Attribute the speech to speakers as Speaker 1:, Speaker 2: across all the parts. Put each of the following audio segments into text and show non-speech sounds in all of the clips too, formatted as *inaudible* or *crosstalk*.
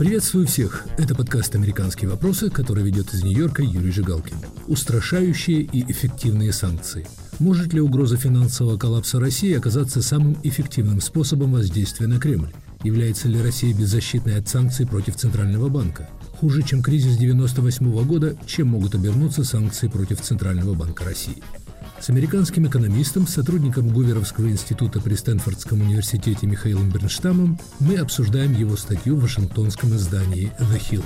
Speaker 1: Приветствую всех! Это подкаст «Американские вопросы», который ведет из Нью-Йорка Юрий Жигалкин. Устрашающие и эффективные санкции. Может ли угроза финансового коллапса России оказаться самым эффективным способом воздействия на Кремль? Является ли Россия беззащитной от санкций против Центрального банка? Хуже, чем кризис 1998 года, чем могут обернуться санкции против Центрального банка России? С американским экономистом, сотрудником Гуверовского института при Стэнфордском университете Михаилом Бернштамом мы обсуждаем его статью в вашингтонском издании «The Hill».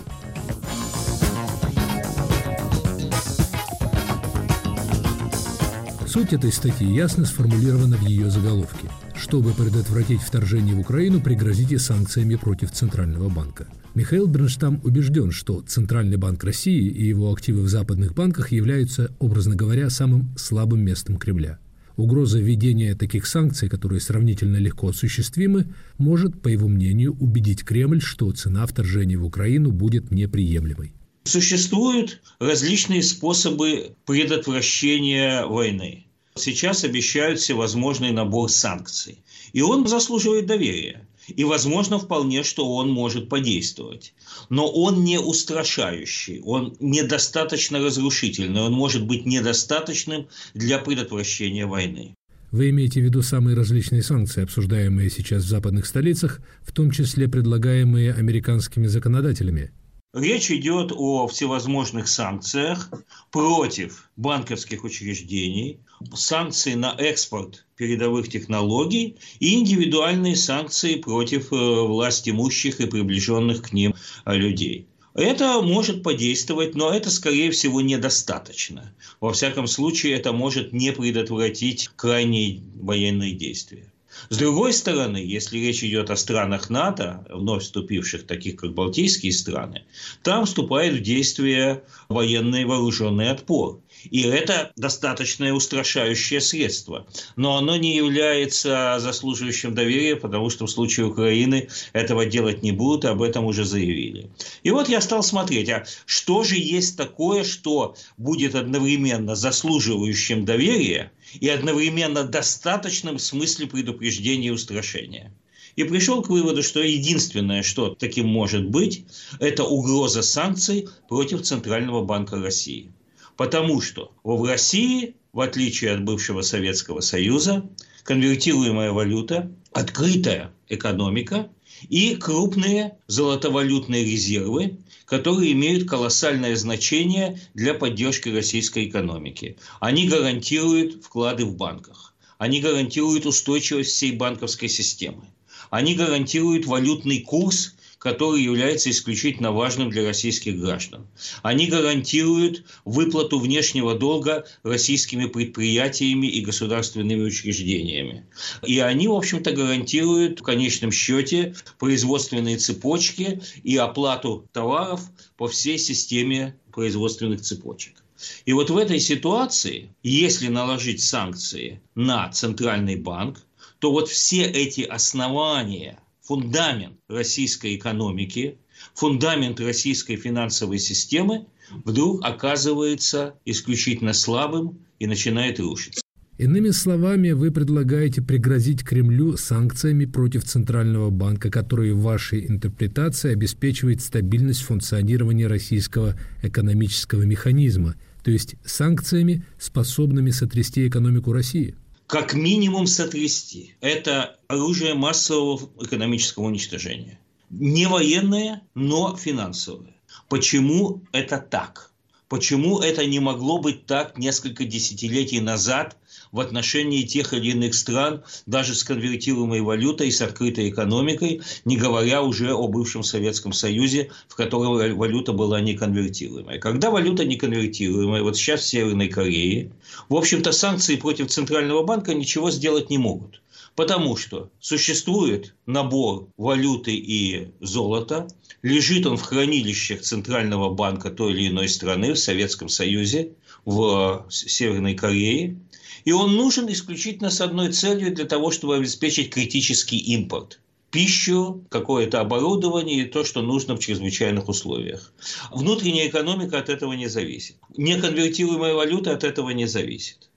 Speaker 1: Суть этой статьи ясно сформулирована в ее заголовке. Чтобы предотвратить вторжение в Украину, пригрозите санкциями против Центрального банка – Михаил Бернштам убежден, что Центральный банк России и его активы в западных банках являются, образно говоря, самым слабым местом Кремля. Угроза введения таких санкций, которые сравнительно легко осуществимы, может, по его мнению, убедить Кремль, что цена вторжения в Украину будет неприемлемой.
Speaker 2: Существуют различные способы предотвращения войны. Сейчас обещают всевозможный набор санкций. И он заслуживает доверия. И, возможно, вполне, что он может подействовать. Но он не устрашающий, он недостаточно разрушительный, он может быть недостаточным для предотвращения войны.
Speaker 1: Вы имеете в виду самые различные санкции, обсуждаемые сейчас в западных столицах, в том числе предлагаемые американскими законодателями?
Speaker 2: Речь идет о всевозможных санкциях против банковских учреждений, санкции на экспорт передовых технологий и индивидуальные санкции против э, власть имущих и приближенных к ним э, людей. Это может подействовать, но это, скорее всего, недостаточно. Во всяком случае, это может не предотвратить крайние военные действия. С другой стороны, если речь идет о странах НАТО, вновь вступивших, таких как Балтийские страны, там вступает в действие военный вооруженный отпор. И это достаточное устрашающее средство. Но оно не является заслуживающим доверия, потому что в случае Украины этого делать не будут, об этом уже заявили. И вот я стал смотреть, а что же есть такое, что будет одновременно заслуживающим доверия и одновременно достаточным в смысле предупреждения и устрашения. И пришел к выводу, что единственное, что таким может быть, это угроза санкций против Центрального банка России. Потому что в России, в отличие от бывшего Советского Союза, конвертируемая валюта, открытая экономика и крупные золотовалютные резервы, которые имеют колоссальное значение для поддержки российской экономики. Они гарантируют вклады в банках. Они гарантируют устойчивость всей банковской системы. Они гарантируют валютный курс который является исключительно важным для российских граждан. Они гарантируют выплату внешнего долга российскими предприятиями и государственными учреждениями. И они, в общем-то, гарантируют в конечном счете производственные цепочки и оплату товаров по всей системе производственных цепочек. И вот в этой ситуации, если наложить санкции на Центральный банк, то вот все эти основания фундамент российской экономики, фундамент российской финансовой системы вдруг оказывается исключительно слабым и начинает рушиться.
Speaker 1: Иными словами, вы предлагаете пригрозить Кремлю санкциями против Центрального банка, который в вашей интерпретации обеспечивает стабильность функционирования российского экономического механизма, то есть санкциями, способными сотрясти экономику России –
Speaker 2: как минимум сотрясти. Это оружие массового экономического уничтожения. Не военное, но финансовое. Почему это так? Почему это не могло быть так несколько десятилетий назад в отношении тех или иных стран, даже с конвертируемой валютой, с открытой экономикой, не говоря уже о бывшем Советском Союзе, в котором валюта была неконвертируемая. Когда валюта неконвертируемая, вот сейчас в Северной Корее, в общем-то санкции против Центрального банка ничего сделать не могут. Потому что существует набор валюты и золота, лежит он в хранилищах Центрального банка той или иной страны, в Советском Союзе, в Северной Корее, и он нужен исключительно с одной целью для того, чтобы обеспечить критический импорт пищу, какое-то оборудование и то, что нужно в чрезвычайных условиях. Внутренняя экономика от этого не зависит. Неконвертируемая валюта от этого не зависит.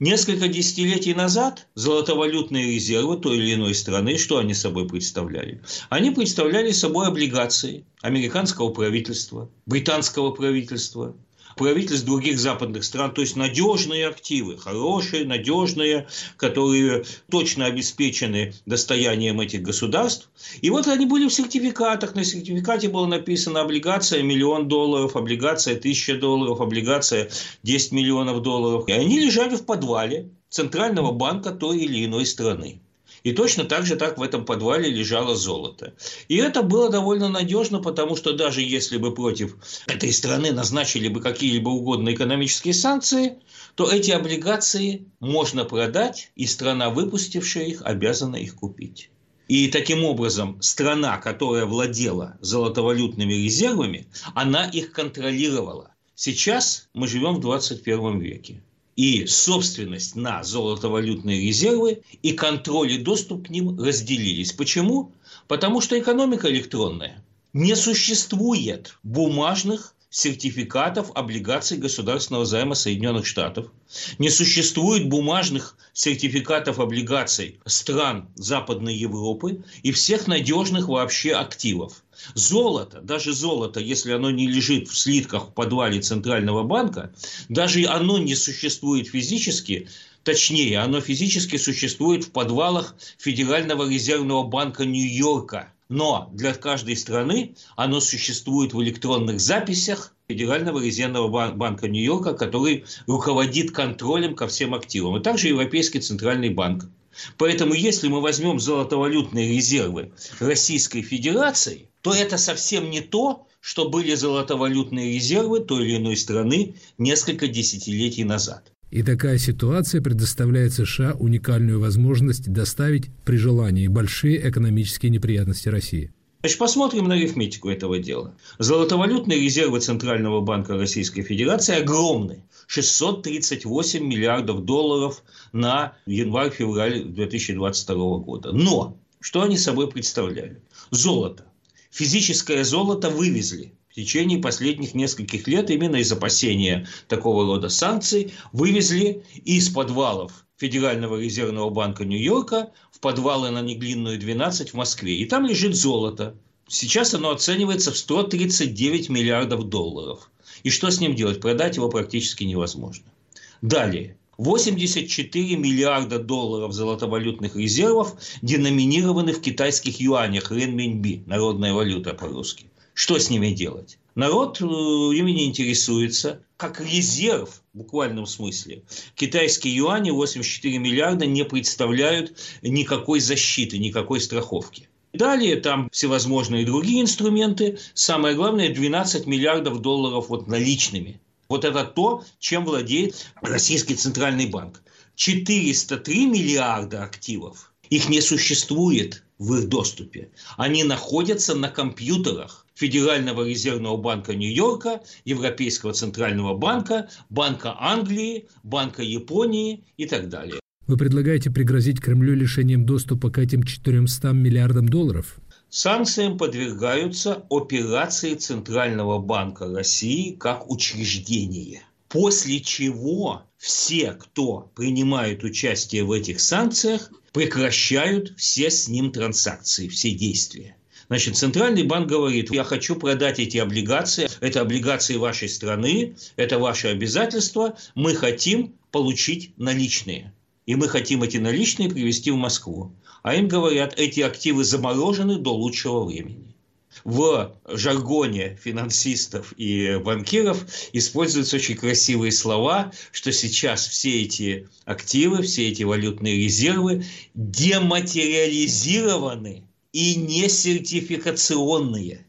Speaker 2: Несколько десятилетий назад золотовалютные резервы той или иной страны, что они собой представляли? Они представляли собой облигации американского правительства, британского правительства, правительств других западных стран, то есть надежные активы, хорошие, надежные, которые точно обеспечены достоянием этих государств. И вот они были в сертификатах. На сертификате было написано облигация миллион долларов, облигация тысяча долларов, облигация 10 миллионов долларов. И они лежали в подвале Центрального банка той или иной страны. И точно так же так в этом подвале лежало золото. И это было довольно надежно, потому что даже если бы против этой страны назначили бы какие-либо угодные экономические санкции, то эти облигации можно продать, и страна, выпустившая их, обязана их купить. И таким образом страна, которая владела золотовалютными резервами, она их контролировала. Сейчас мы живем в 21 веке и собственность на золотовалютные резервы и контроль и доступ к ним разделились. Почему? Потому что экономика электронная. Не существует бумажных сертификатов облигаций государственного займа Соединенных Штатов. Не существует бумажных сертификатов облигаций стран Западной Европы и всех надежных вообще активов. Золото, даже золото, если оно не лежит в слитках в подвале Центрального банка, даже оно не существует физически, точнее, оно физически существует в подвалах Федерального резервного банка Нью-Йорка – но для каждой страны оно существует в электронных записях Федерального резервного банка Нью-Йорка, который руководит контролем ко всем активам, и также Европейский центральный банк. Поэтому, если мы возьмем золотовалютные резервы Российской Федерации, то это совсем не то, что были золотовалютные резервы той или иной страны несколько десятилетий назад.
Speaker 1: И такая ситуация предоставляет США уникальную возможность доставить при желании большие экономические неприятности России.
Speaker 2: Значит, посмотрим на арифметику этого дела. Золотовалютные резервы Центрального банка Российской Федерации огромны. 638 миллиардов долларов на январь-февраль 2022 года. Но что они собой представляли? Золото. Физическое золото вывезли в течение последних нескольких лет именно из опасения такого рода санкций вывезли из подвалов Федерального резервного банка Нью-Йорка в подвалы на Неглинную 12 в Москве. И там лежит золото. Сейчас оно оценивается в 139 миллиардов долларов. И что с ним делать? Продать его практически невозможно. Далее. 84 миллиарда долларов золотовалютных резервов деноминированы в китайских юанях, ренминби, народная валюта по-русски. Что с ними делать? Народ э, ими не интересуется. Как резерв, в буквальном смысле, китайские юани 84 миллиарда не представляют никакой защиты, никакой страховки. Далее там всевозможные другие инструменты. Самое главное, 12 миллиардов долларов вот наличными. Вот это то, чем владеет Российский Центральный банк. 403 миллиарда активов. Их не существует в их доступе. Они находятся на компьютерах Федерального резервного банка Нью-Йорка, Европейского центрального банка, Банка Англии, Банка Японии и так далее.
Speaker 1: Вы предлагаете пригрозить Кремлю лишением доступа к этим 400 миллиардам долларов?
Speaker 2: Санкциям подвергаются операции Центрального банка России как учреждение. После чего все, кто принимает участие в этих санкциях, прекращают все с ним транзакции, все действия. Значит, Центральный банк говорит, я хочу продать эти облигации, это облигации вашей страны, это ваши обязательства, мы хотим получить наличные. И мы хотим эти наличные привезти в Москву. А им говорят, эти активы заморожены до лучшего времени. В жаргоне финансистов и банкиров используются очень красивые слова, что сейчас все эти активы, все эти валютные резервы дематериализированы и не сертификационные.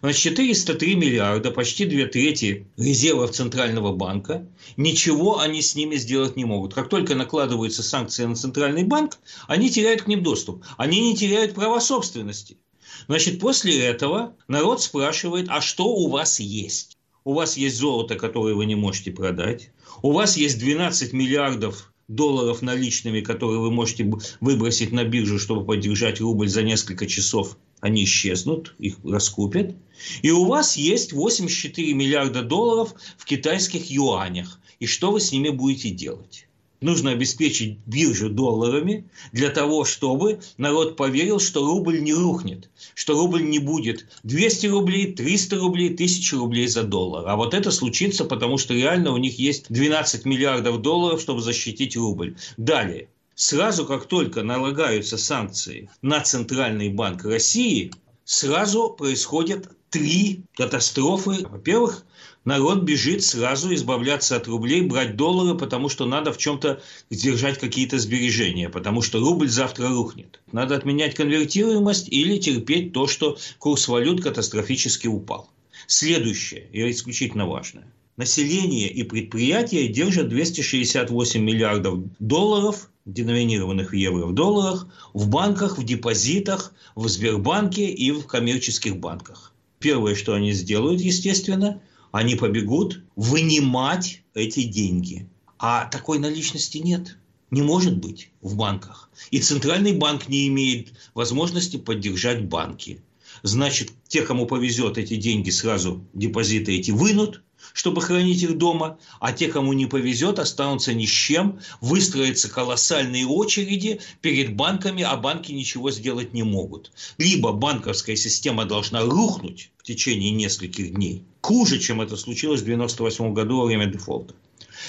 Speaker 2: Значит, 403 миллиарда, почти две трети резервов Центрального банка, ничего они с ними сделать не могут. Как только накладываются санкции на Центральный банк, они теряют к ним доступ. Они не теряют права собственности. Значит, после этого народ спрашивает, а что у вас есть? У вас есть золото, которое вы не можете продать. У вас есть 12 миллиардов долларов наличными, которые вы можете выбросить на биржу, чтобы поддержать рубль за несколько часов, они исчезнут, их раскупят. И у вас есть 84 миллиарда долларов в китайских юанях. И что вы с ними будете делать? Нужно обеспечить биржу долларами для того, чтобы народ поверил, что рубль не рухнет, что рубль не будет 200 рублей, 300 рублей, 1000 рублей за доллар. А вот это случится, потому что реально у них есть 12 миллиардов долларов, чтобы защитить рубль. Далее. Сразу, как только налагаются санкции на Центральный банк России, сразу происходят три катастрофы. Во-первых, народ бежит сразу избавляться от рублей, брать доллары, потому что надо в чем-то держать какие-то сбережения, потому что рубль завтра рухнет. Надо отменять конвертируемость или терпеть то, что курс валют катастрофически упал. Следующее, и исключительно важное. Население и предприятия держат 268 миллиардов долларов, деноминированных в евро в долларах, в банках, в депозитах, в Сбербанке и в коммерческих банках. Первое, что они сделают, естественно, они побегут вынимать эти деньги. А такой наличности нет. Не может быть в банках. И Центральный банк не имеет возможности поддержать банки. Значит, те, кому повезет, эти деньги сразу, депозиты эти вынут, чтобы хранить их дома, а те, кому не повезет, останутся ни с чем, выстроятся колоссальные очереди перед банками, а банки ничего сделать не могут. Либо банковская система должна рухнуть в течение нескольких дней, хуже, чем это случилось в 1998 году во время дефолта.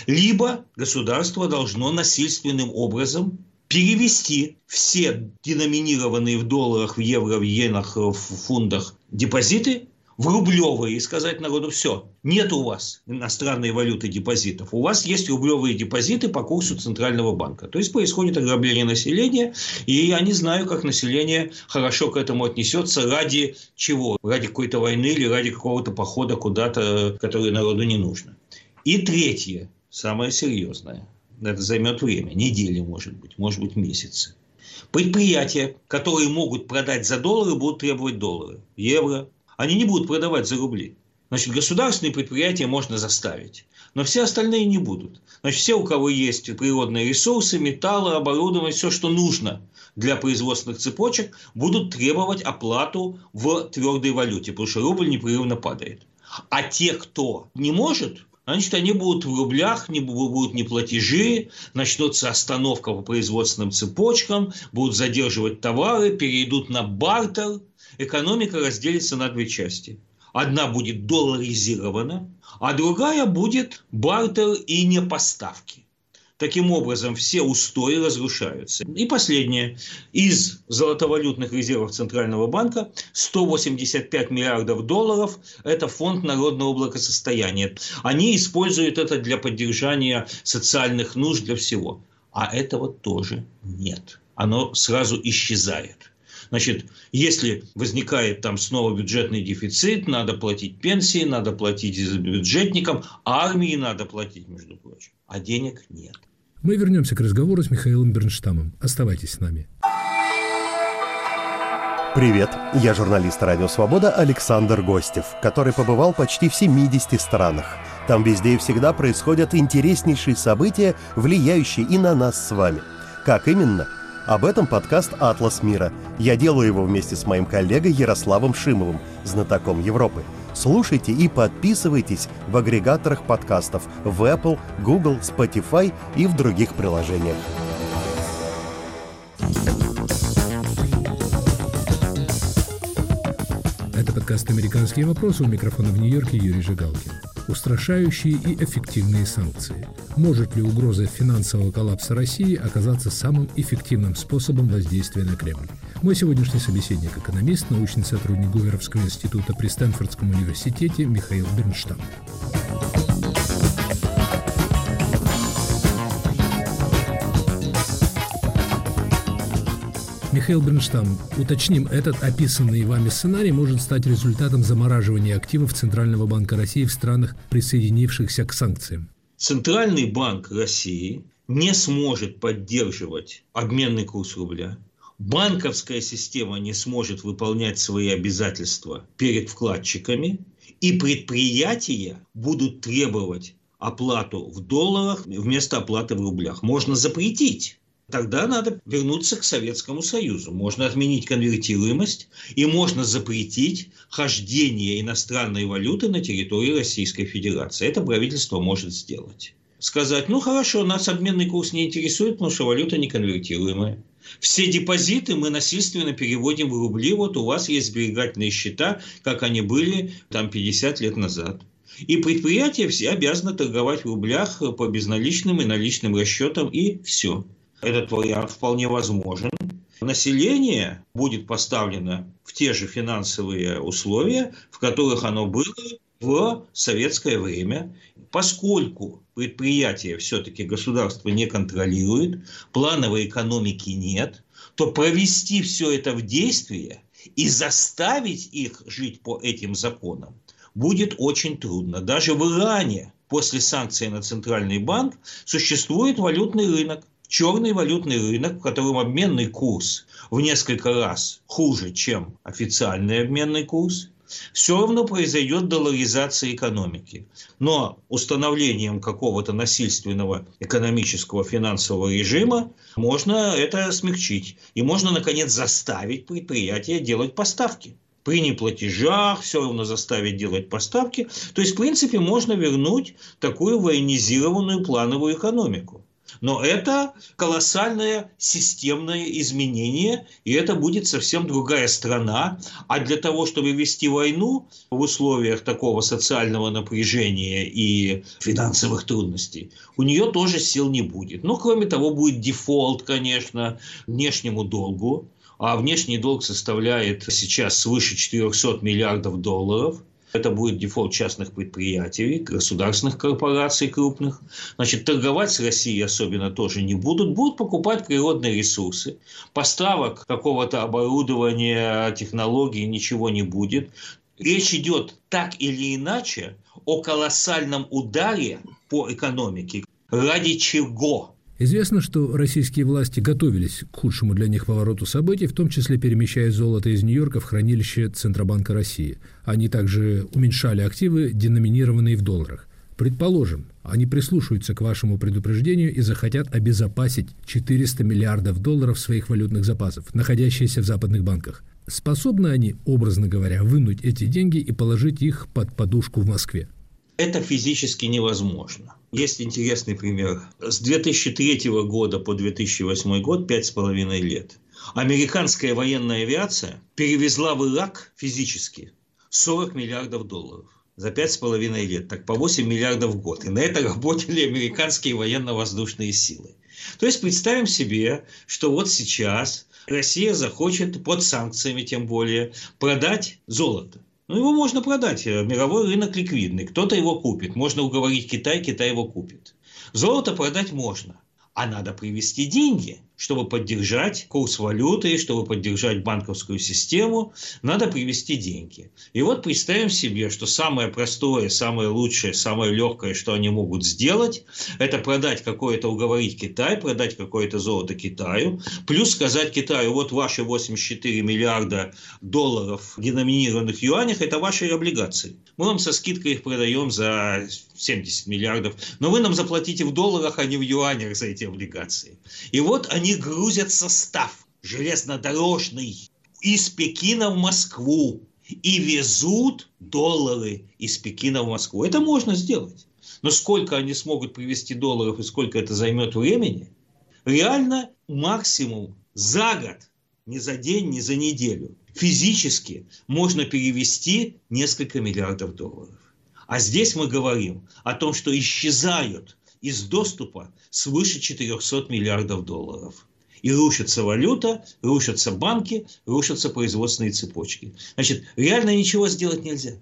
Speaker 2: Либо государство должно насильственным образом перевести все деноминированные в долларах, в евро, в иенах, в фундах депозиты в рублевые и сказать народу, все, нет у вас иностранной валюты депозитов, у вас есть рублевые депозиты по курсу Центрального банка. То есть происходит ограбление населения, и я не знаю, как население хорошо к этому отнесется, ради чего? Ради какой-то войны или ради какого-то похода куда-то, который народу не нужно. И третье, самое серьезное, это займет время, недели, может быть, может быть, месяцы. Предприятия, которые могут продать за доллары, будут требовать доллары, евро, они не будут продавать за рубли. Значит, государственные предприятия можно заставить, но все остальные не будут. Значит, все, у кого есть природные ресурсы, металлы, оборудование, все, что нужно для производственных цепочек, будут требовать оплату в твердой валюте, потому что рубль непрерывно падает. А те, кто не может, значит, они будут в рублях, не будут не платежи, начнется остановка по производственным цепочкам, будут задерживать товары, перейдут на бартер – экономика разделится на две части. Одна будет долларизирована, а другая будет бартер и не поставки. Таким образом, все устои разрушаются. И последнее. Из золотовалютных резервов Центрального банка 185 миллиардов долларов – это фонд народного благосостояния. Они используют это для поддержания социальных нужд, для всего. А этого тоже нет. Оно сразу исчезает. Значит, если возникает там снова бюджетный дефицит, надо платить пенсии, надо платить бюджетникам, армии надо платить, между прочим, а денег нет.
Speaker 1: Мы вернемся к разговору с Михаилом Бернштамом. Оставайтесь с нами.
Speaker 3: Привет, я журналист «Радио Свобода» Александр Гостев, который побывал почти в 70 странах. Там везде и всегда происходят интереснейшие события, влияющие и на нас с вами. Как именно – об этом подкаст «Атлас мира». Я делаю его вместе с моим коллегой Ярославом Шимовым, знатоком Европы. Слушайте и подписывайтесь в агрегаторах подкастов в Apple, Google, Spotify и в других приложениях.
Speaker 1: Это подкаст «Американские вопросы» у микрофона в Нью-Йорке Юрий Жигалкин устрашающие и эффективные санкции. Может ли угроза финансового коллапса России оказаться самым эффективным способом воздействия на Кремль? Мой сегодняшний собеседник – экономист, научный сотрудник Гуверовского института при Стэнфордском университете Михаил Бернштам. Михаил Бринштам, уточним, этот описанный вами сценарий может стать результатом замораживания активов Центрального банка России в странах, присоединившихся к санкциям.
Speaker 2: Центральный банк России не сможет поддерживать обменный курс рубля, банковская система не сможет выполнять свои обязательства перед вкладчиками, и предприятия будут требовать оплату в долларах вместо оплаты в рублях. Можно запретить Тогда надо вернуться к Советскому Союзу. Можно отменить конвертируемость и можно запретить хождение иностранной валюты на территории Российской Федерации. Это правительство может сделать. сказать, ну хорошо, нас обменный курс не интересует, потому что валюта неконвертируемая. Все депозиты мы насильственно переводим в рубли. Вот у вас есть сберегательные счета, как они были там 50 лет назад. И предприятия все обязаны торговать в рублях по безналичным и наличным расчетам, и все. Этот вариант вполне возможен. Население будет поставлено в те же финансовые условия, в которых оно было в советское время, поскольку предприятия все-таки государство не контролирует, плановой экономики нет, то провести все это в действие и заставить их жить по этим законам будет очень трудно. Даже в Иране после санкций на Центральный банк существует валютный рынок, черный валютный рынок, в котором обменный курс в несколько раз хуже, чем официальный обменный курс, все равно произойдет долларизация экономики. Но установлением какого-то насильственного экономического финансового режима можно это смягчить. И можно, наконец, заставить предприятия делать поставки при неплатежах, все равно заставить делать поставки. То есть, в принципе, можно вернуть такую военизированную плановую экономику. Но это колоссальное системное изменение, и это будет совсем другая страна. А для того, чтобы вести войну в условиях такого социального напряжения и финансовых трудностей, у нее тоже сил не будет. Ну, кроме того, будет дефолт, конечно, внешнему долгу. А внешний долг составляет сейчас свыше 400 миллиардов долларов – это будет дефолт частных предприятий, государственных корпораций крупных. Значит, торговать с Россией особенно тоже не будут. Будут покупать природные ресурсы. Поставок какого-то оборудования, технологий ничего не будет. Речь идет так или иначе о колоссальном ударе по экономике. Ради чего?
Speaker 1: Известно, что российские власти готовились к худшему для них повороту событий, в том числе перемещая золото из Нью-Йорка в хранилище Центробанка России. Они также уменьшали активы, деноминированные в долларах. Предположим, они прислушаются к вашему предупреждению и захотят обезопасить 400 миллиардов долларов своих валютных запасов, находящиеся в западных банках. Способны они, образно говоря, вынуть эти деньги и положить их под подушку в Москве?
Speaker 2: Это физически невозможно. Есть интересный пример. С 2003 года по 2008 год, пять с половиной лет, американская военная авиация перевезла в Ирак физически 40 миллиардов долларов за пять с половиной лет, так по 8 миллиардов в год. И на это *laughs* работали американские военно-воздушные силы. То есть представим себе, что вот сейчас Россия захочет под санкциями тем более продать золото. Ну, его можно продать. Э, мировой рынок ликвидный. Кто-то его купит. Можно уговорить Китай, Китай его купит. Золото продать можно. А надо привести деньги чтобы поддержать курс валюты, чтобы поддержать банковскую систему, надо привести деньги. И вот представим себе, что самое простое, самое лучшее, самое легкое, что они могут сделать, это продать какое-то, уговорить Китай, продать какое-то золото Китаю, плюс сказать Китаю, вот ваши 84 миллиарда долларов деноминированных юанях, это ваши облигации. Мы вам со скидкой их продаем за 70 миллиардов, но вы нам заплатите в долларах, а не в юанях за эти облигации. И вот они они грузят состав железнодорожный из Пекина в Москву и везут доллары из Пекина в Москву. Это можно сделать. Но сколько они смогут привезти долларов и сколько это займет времени, реально максимум за год, не за день, не за неделю, физически можно перевести несколько миллиардов долларов. А здесь мы говорим о том, что исчезают из доступа свыше 400 миллиардов долларов. И рушится валюта, рушатся банки, рушатся производственные цепочки. Значит, реально ничего сделать нельзя.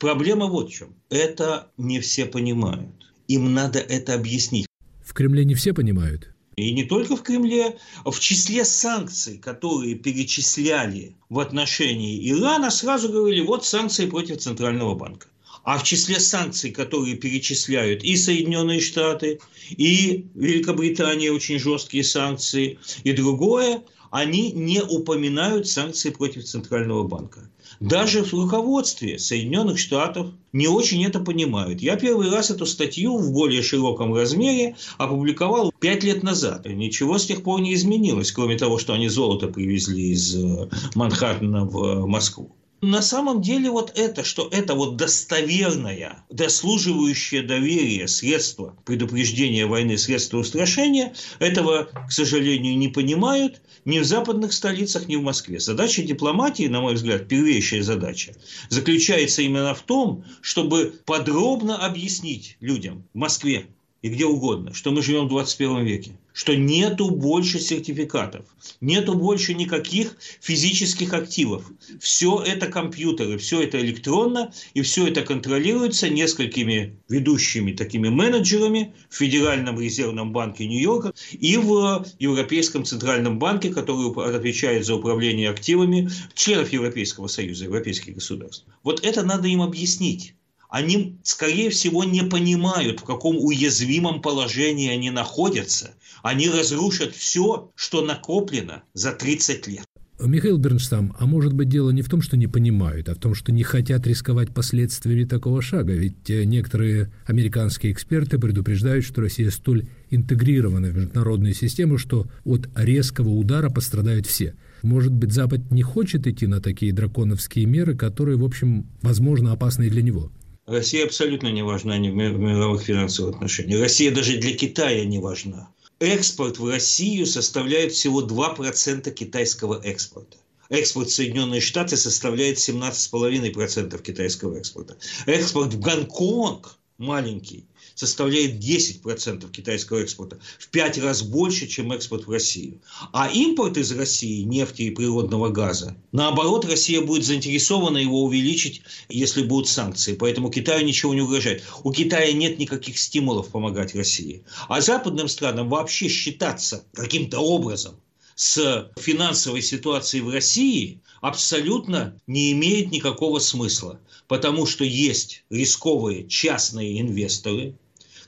Speaker 2: Проблема вот в чем. Это не все понимают. Им надо это объяснить.
Speaker 1: В Кремле не все понимают.
Speaker 2: И не только в Кремле, в числе санкций, которые перечисляли в отношении Ирана, сразу говорили, вот санкции против Центрального банка. А в числе санкций, которые перечисляют и Соединенные Штаты, и Великобритания, очень жесткие санкции, и другое, они не упоминают санкции против Центрального банка. Даже в руководстве Соединенных Штатов не очень это понимают. Я первый раз эту статью в более широком размере опубликовал пять лет назад. Ничего с тех пор не изменилось, кроме того, что они золото привезли из э, Манхэттена в Москву. На самом деле вот это, что это вот достоверное, дослуживающее доверие средство предупреждения войны, средство устрашения, этого, к сожалению, не понимают ни в западных столицах, ни в Москве. Задача дипломатии, на мой взгляд, первейшая задача, заключается именно в том, чтобы подробно объяснить людям в Москве, и где угодно, что мы живем в 21 веке, что нету больше сертификатов, нету больше никаких физических активов. Все это компьютеры, все это электронно, и все это контролируется несколькими ведущими такими менеджерами в Федеральном резервном банке Нью-Йорка и в Европейском центральном банке, который отвечает за управление активами членов Европейского Союза, европейских государств. Вот это надо им объяснить они, скорее всего, не понимают, в каком уязвимом положении они находятся. Они разрушат все, что накоплено за 30 лет.
Speaker 1: Михаил Бернштам, а может быть дело не в том, что не понимают, а в том, что не хотят рисковать последствиями такого шага? Ведь э, некоторые американские эксперты предупреждают, что Россия столь интегрирована в международную систему, что от резкого удара пострадают все. Может быть, Запад не хочет идти на такие драконовские меры, которые, в общем, возможно, опасны для него?
Speaker 2: Россия абсолютно не важна ни в мировых финансовых отношениях. Россия даже для Китая не важна. Экспорт в Россию составляет всего 2% китайского экспорта. Экспорт в Соединенные Штаты составляет 17,5% китайского экспорта. Экспорт в Гонконг маленький составляет 10% китайского экспорта, в 5 раз больше, чем экспорт в Россию. А импорт из России нефти и природного газа, наоборот, Россия будет заинтересована его увеличить, если будут санкции. Поэтому Китаю ничего не угрожает. У Китая нет никаких стимулов помогать России. А западным странам вообще считаться каким-то образом с финансовой ситуацией в России абсолютно не имеет никакого смысла, потому что есть рисковые частные инвесторы,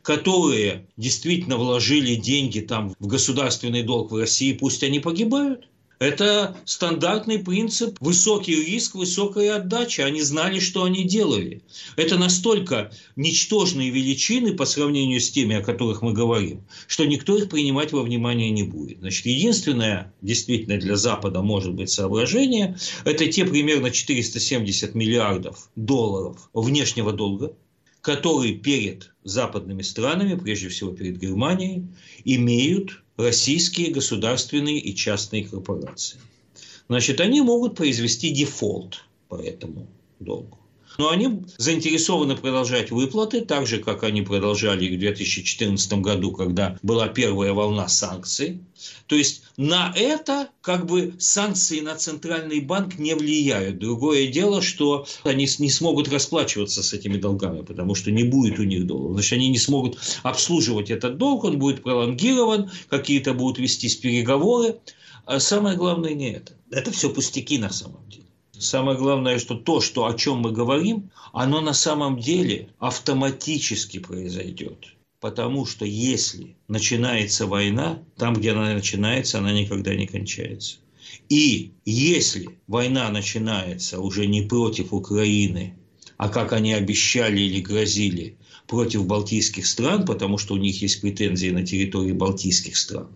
Speaker 2: которые действительно вложили деньги там в государственный долг в России, пусть они погибают. Это стандартный принцип высокий риск, высокая отдача. Они знали, что они делали. Это настолько ничтожные величины по сравнению с теми, о которых мы говорим, что никто их принимать во внимание не будет. Значит, единственное действительно для Запада может быть соображение, это те примерно 470 миллиардов долларов внешнего долга, которые перед западными странами, прежде всего перед Германией, имеют российские государственные и частные корпорации. Значит, они могут произвести дефолт по этому долгу. Но они заинтересованы продолжать выплаты, так же, как они продолжали их в 2014 году, когда была первая волна санкций. То есть на это как бы санкции на центральный банк не влияют. Другое дело, что они не смогут расплачиваться с этими долгами, потому что не будет у них долларов. Значит, они не смогут обслуживать этот долг, он будет пролонгирован, какие-то будут вестись переговоры. А самое главное не это. Это все пустяки на самом деле. Самое главное, что то, что, о чем мы говорим, оно на самом деле автоматически произойдет. Потому что если начинается война, там, где она начинается, она никогда не кончается. И если война начинается уже не против Украины, а как они обещали или грозили, против балтийских стран, потому что у них есть претензии на территории балтийских стран,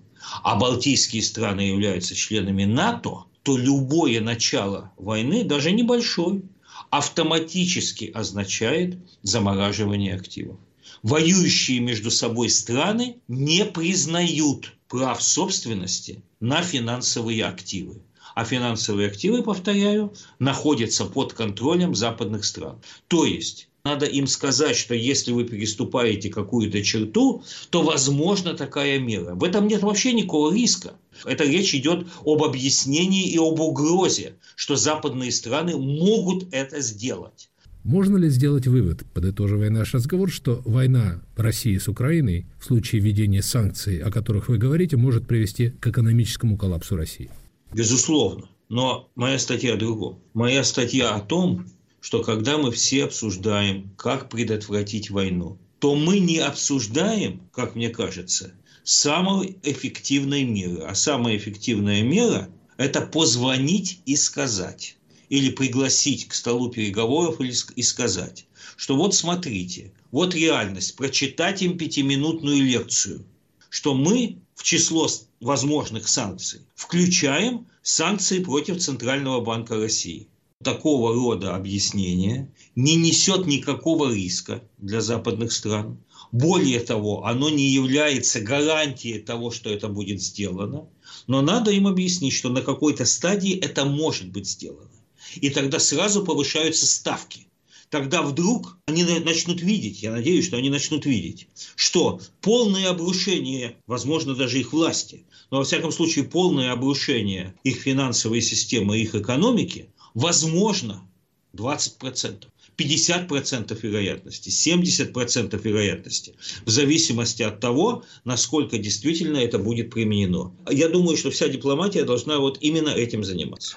Speaker 2: а балтийские страны являются членами НАТО – то любое начало войны, даже небольшой, автоматически означает замораживание активов. Воюющие между собой страны не признают прав собственности на финансовые активы. А финансовые активы, повторяю, находятся под контролем западных стран. То есть надо им сказать, что если вы переступаете какую-то черту, то возможна такая мера. В этом нет вообще никакого риска. Это речь идет об объяснении и об угрозе, что западные страны могут это сделать.
Speaker 1: Можно ли сделать вывод, подытоживая наш разговор, что война России с Украиной в случае введения санкций, о которых вы говорите, может привести к экономическому коллапсу России?
Speaker 2: Безусловно. Но моя статья о другом. Моя статья о том, что когда мы все обсуждаем, как предотвратить войну, то мы не обсуждаем, как мне кажется, самой эффективной меры. А самая эффективная мера – это позвонить и сказать. Или пригласить к столу переговоров и сказать, что вот смотрите, вот реальность, прочитать им пятиминутную лекцию, что мы в число возможных санкций включаем санкции против Центрального банка России – такого рода объяснение не несет никакого риска для западных стран. Более того, оно не является гарантией того, что это будет сделано. Но надо им объяснить, что на какой-то стадии это может быть сделано. И тогда сразу повышаются ставки. Тогда вдруг они начнут видеть, я надеюсь, что они начнут видеть, что полное обрушение, возможно, даже их власти, но во всяком случае полное обрушение их финансовой системы, их экономики, возможно 20%. 50% вероятности, 70% вероятности, в зависимости от того, насколько действительно это будет применено. Я думаю, что вся дипломатия должна вот именно этим заниматься.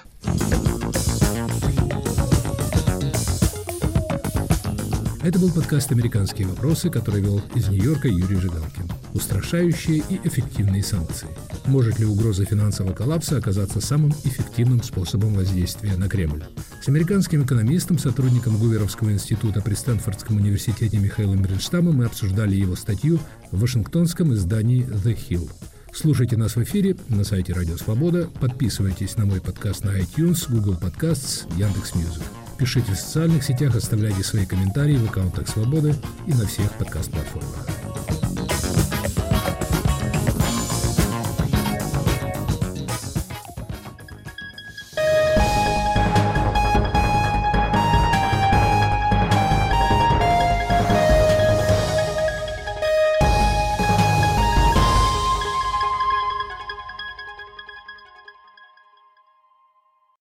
Speaker 1: Это был подкаст «Американские вопросы», который вел из Нью-Йорка Юрий Жигалкин. Устрашающие и эффективные санкции. Может ли угроза финансового коллапса оказаться самым эффективным способом воздействия на Кремль? С американским экономистом, сотрудником Гуверовского института при Стэнфордском университете Михаилом Бернштамом мы обсуждали его статью в вашингтонском издании «The Hill». Слушайте нас в эфире на сайте Радио Свобода, подписывайтесь на мой подкаст на iTunes, Google Podcasts, Яндекс.Мьюзик. Пишите в социальных сетях, оставляйте свои комментарии в аккаунтах Свободы и на всех подкаст-платформах.